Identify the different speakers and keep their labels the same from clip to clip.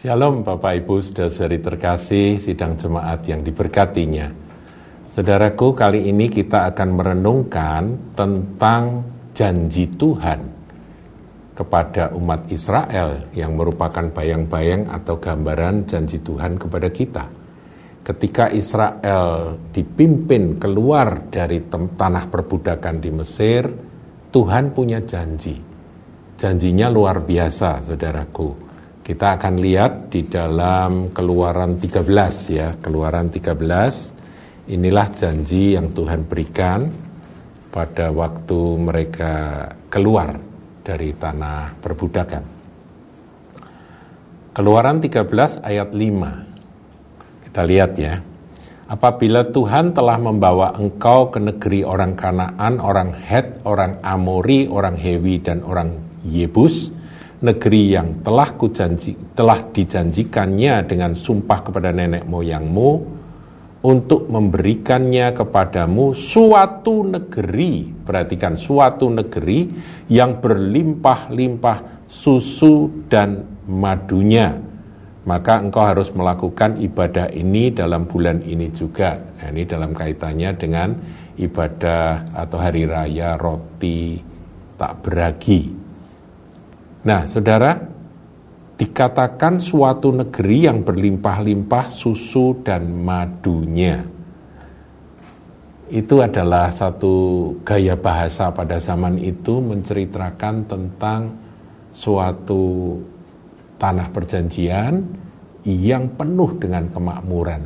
Speaker 1: Shalom Bapak Ibu saudari terkasih sidang jemaat yang diberkatinya. Saudaraku kali ini kita akan merenungkan tentang janji Tuhan kepada umat Israel yang merupakan bayang-bayang atau gambaran janji Tuhan kepada kita. Ketika Israel dipimpin keluar dari tanah perbudakan di Mesir, Tuhan punya janji. Janjinya luar biasa, saudaraku kita akan lihat di dalam Keluaran 13 ya, Keluaran 13. Inilah janji yang Tuhan berikan pada waktu mereka keluar dari tanah perbudakan. Keluaran 13 ayat 5. Kita lihat ya. Apabila Tuhan telah membawa engkau ke negeri orang Kanaan, orang Het, orang Amori, orang Hewi, dan orang Yebus, negeri yang telah kujanji telah dijanjikannya dengan sumpah kepada nenek moyangmu untuk memberikannya kepadamu suatu negeri. Perhatikan suatu negeri yang berlimpah-limpah susu dan madunya. Maka engkau harus melakukan ibadah ini dalam bulan ini juga. Nah, ini dalam kaitannya dengan ibadah atau hari raya roti tak beragi Nah, saudara, dikatakan suatu negeri yang berlimpah-limpah susu dan madunya. Itu adalah satu gaya bahasa pada zaman itu menceritakan tentang suatu tanah perjanjian yang penuh dengan kemakmuran.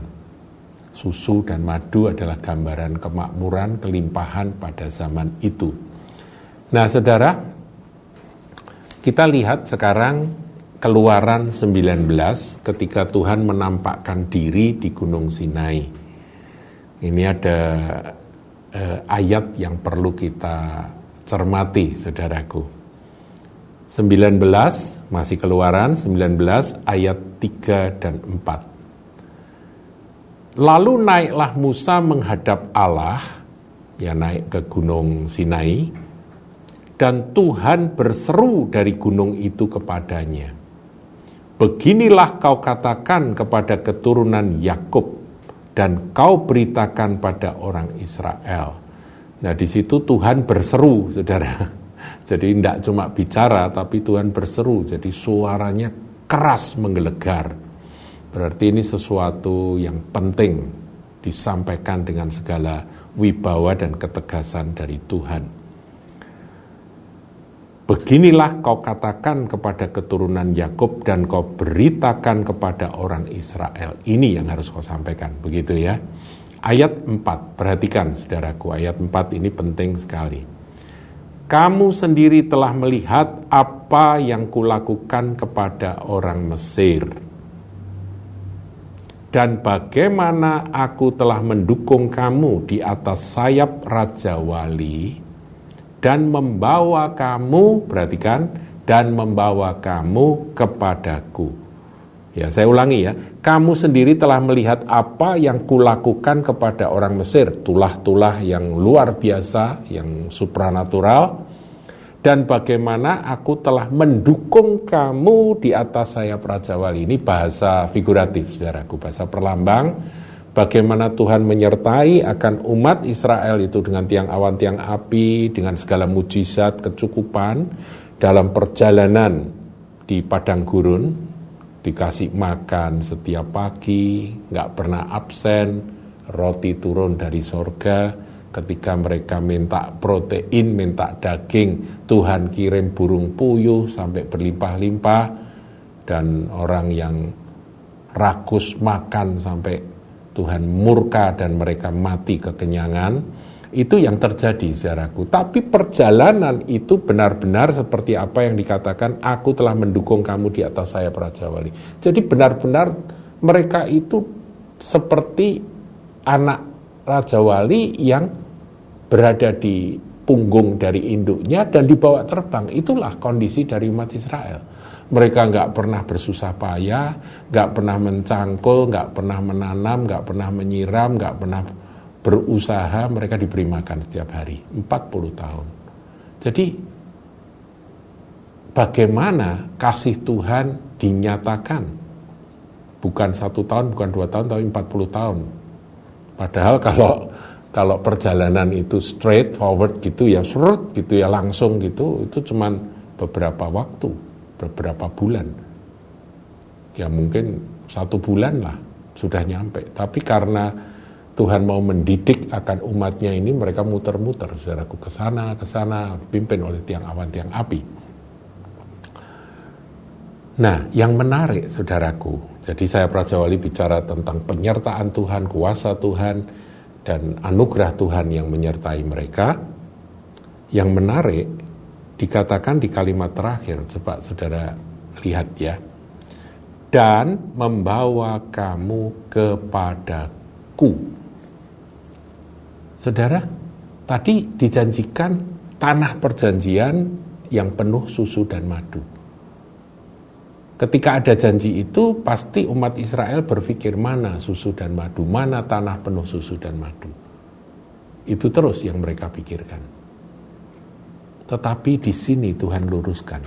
Speaker 1: Susu dan madu adalah gambaran kemakmuran, kelimpahan pada zaman itu. Nah, saudara, kita lihat sekarang keluaran 19 ketika Tuhan menampakkan diri di Gunung Sinai. Ini ada eh, ayat yang perlu kita cermati, saudaraku. 19 masih keluaran 19 ayat 3 dan 4. Lalu naiklah Musa menghadap Allah, ya naik ke Gunung Sinai, dan Tuhan berseru dari gunung itu kepadanya. Beginilah kau katakan kepada keturunan Yakub dan kau beritakan pada orang Israel. Nah di situ Tuhan berseru, saudara. Jadi tidak cuma bicara, tapi Tuhan berseru. Jadi suaranya keras menggelegar. Berarti ini sesuatu yang penting disampaikan dengan segala wibawa dan ketegasan dari Tuhan. Beginilah kau katakan kepada keturunan Yakub dan kau beritakan kepada orang Israel. Ini yang harus kau sampaikan, begitu ya. Ayat 4, perhatikan saudaraku, ayat 4 ini penting sekali. Kamu sendiri telah melihat apa yang kulakukan kepada orang Mesir. Dan bagaimana aku telah mendukung kamu di atas sayap Raja Wali, dan membawa kamu, perhatikan, dan membawa kamu kepadaku. Ya, saya ulangi ya. Kamu sendiri telah melihat apa yang kulakukan kepada orang Mesir, tulah-tulah yang luar biasa, yang supranatural, dan bagaimana aku telah mendukung kamu di atas sayap Raja Wali. Ini bahasa figuratif, saudaraku, bahasa perlambang bagaimana Tuhan menyertai akan umat Israel itu dengan tiang awan, tiang api, dengan segala mujizat, kecukupan dalam perjalanan di padang gurun, dikasih makan setiap pagi, nggak pernah absen, roti turun dari sorga, ketika mereka minta protein, minta daging, Tuhan kirim burung puyuh sampai berlimpah-limpah, dan orang yang rakus makan sampai Tuhan murka dan mereka mati kekenyangan. Itu yang terjadi, saudaraku. Tapi perjalanan itu benar-benar seperti apa yang dikatakan, aku telah mendukung kamu di atas saya Raja Wali. Jadi benar-benar mereka itu seperti anak Raja Wali yang berada di punggung dari induknya dan dibawa terbang. Itulah kondisi dari umat Israel. Mereka nggak pernah bersusah payah, nggak pernah mencangkul, nggak pernah menanam, nggak pernah menyiram, nggak pernah berusaha. Mereka diberi makan setiap hari, 40 tahun. Jadi bagaimana kasih Tuhan dinyatakan bukan satu tahun, bukan dua tahun, tapi 40 tahun. Padahal kalau kalau perjalanan itu straight forward gitu ya surut gitu ya langsung gitu itu cuman beberapa waktu beberapa bulan. Ya mungkin satu bulan lah sudah nyampe. Tapi karena Tuhan mau mendidik akan umatnya ini mereka muter-muter. Saudaraku ke sana ke sana dipimpin oleh tiang awan tiang api. Nah, yang menarik, saudaraku, jadi saya Praja Wali bicara tentang penyertaan Tuhan, kuasa Tuhan, dan anugerah Tuhan yang menyertai mereka. Yang menarik, dikatakan di kalimat terakhir, coba saudara lihat ya. Dan membawa kamu kepadaku. Saudara, tadi dijanjikan tanah perjanjian yang penuh susu dan madu Ketika ada janji itu, pasti umat Israel berpikir mana susu dan madu, mana tanah penuh susu dan madu. Itu terus yang mereka pikirkan. Tetapi di sini Tuhan luruskan.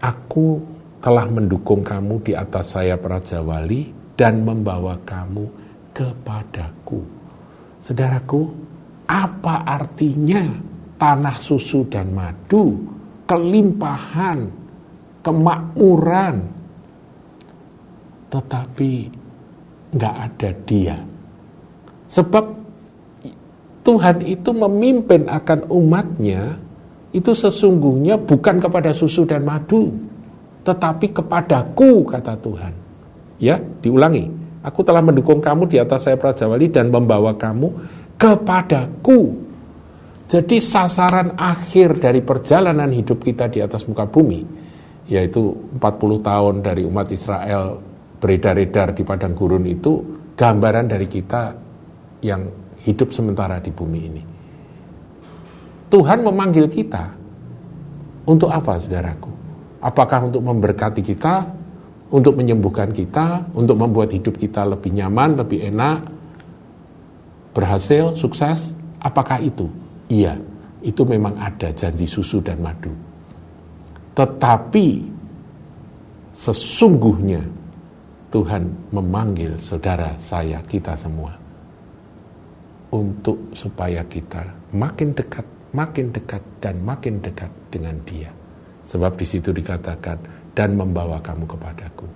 Speaker 1: Aku telah mendukung kamu di atas sayap Raja Wali dan membawa kamu kepadaku. Saudaraku, apa artinya tanah susu dan madu, kelimpahan, kemakmuran, tetapi nggak ada dia. Sebab Tuhan itu memimpin akan umatnya itu sesungguhnya bukan kepada susu dan madu, tetapi kepadaku kata Tuhan. Ya, diulangi. Aku telah mendukung kamu di atas saya Prajawali dan membawa kamu kepadaku. Jadi sasaran akhir dari perjalanan hidup kita di atas muka bumi yaitu 40 tahun dari umat Israel beredar-edar di padang gurun itu gambaran dari kita yang hidup sementara di bumi ini. Tuhan memanggil kita untuk apa saudaraku? Apakah untuk memberkati kita, untuk menyembuhkan kita, untuk membuat hidup kita lebih nyaman, lebih enak, berhasil, sukses? Apakah itu? Iya, itu memang ada janji susu dan madu. Tetapi sesungguhnya Tuhan memanggil saudara saya kita semua untuk supaya kita makin dekat, makin dekat dan makin dekat dengan Dia. Sebab di situ dikatakan dan membawa kamu kepadaku.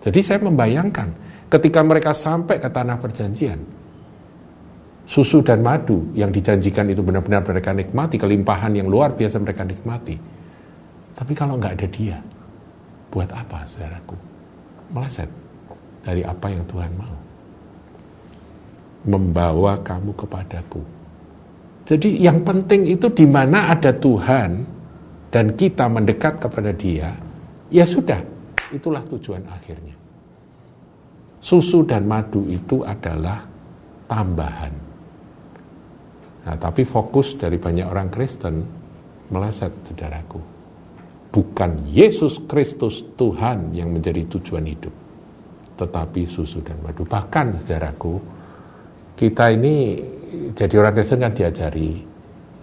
Speaker 1: Jadi saya membayangkan ketika mereka sampai ke tanah perjanjian, susu dan madu yang dijanjikan itu benar-benar mereka nikmati, kelimpahan yang luar biasa mereka nikmati tapi kalau nggak ada dia, buat apa saudaraku? Meleset dari apa yang Tuhan mau. Membawa kamu kepadaku. Jadi yang penting itu di mana ada Tuhan dan kita mendekat kepada dia, ya sudah, itulah tujuan akhirnya. Susu dan madu itu adalah tambahan. Nah, tapi fokus dari banyak orang Kristen meleset, saudaraku bukan Yesus Kristus Tuhan yang menjadi tujuan hidup, tetapi susu dan madu. Bahkan, saudaraku, kita ini jadi orang Kristen kan diajari,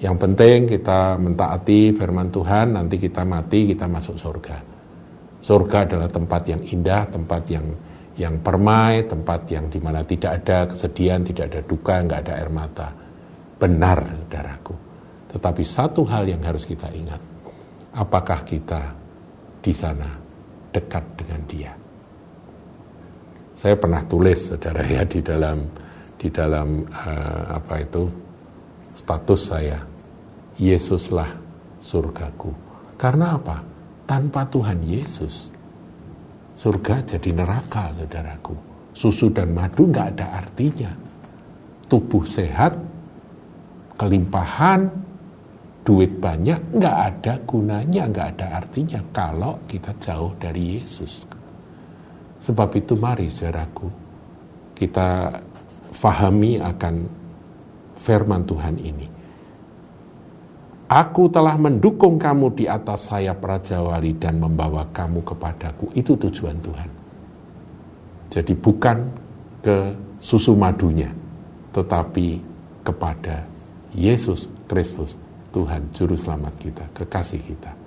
Speaker 1: yang penting kita mentaati firman Tuhan, nanti kita mati, kita masuk surga. Surga adalah tempat yang indah, tempat yang yang permai, tempat yang di mana tidak ada kesedihan, tidak ada duka, nggak ada air mata. Benar, saudaraku. Tetapi satu hal yang harus kita ingat, apakah kita di sana dekat dengan Dia. Saya pernah tulis, saudara ya, di dalam di dalam uh, apa itu status saya, Yesuslah surgaku. Karena apa? Tanpa Tuhan Yesus, surga jadi neraka, saudaraku. Susu dan madu nggak ada artinya. Tubuh sehat, kelimpahan, duit banyak nggak ada gunanya, nggak ada artinya kalau kita jauh dari Yesus. Sebab itu mari saudaraku, kita fahami akan firman Tuhan ini. Aku telah mendukung kamu di atas sayap Raja Wali dan membawa kamu kepadaku. Itu tujuan Tuhan. Jadi bukan ke susu madunya, tetapi kepada Yesus Kristus Tuhan Juru Selamat kita, kekasih kita.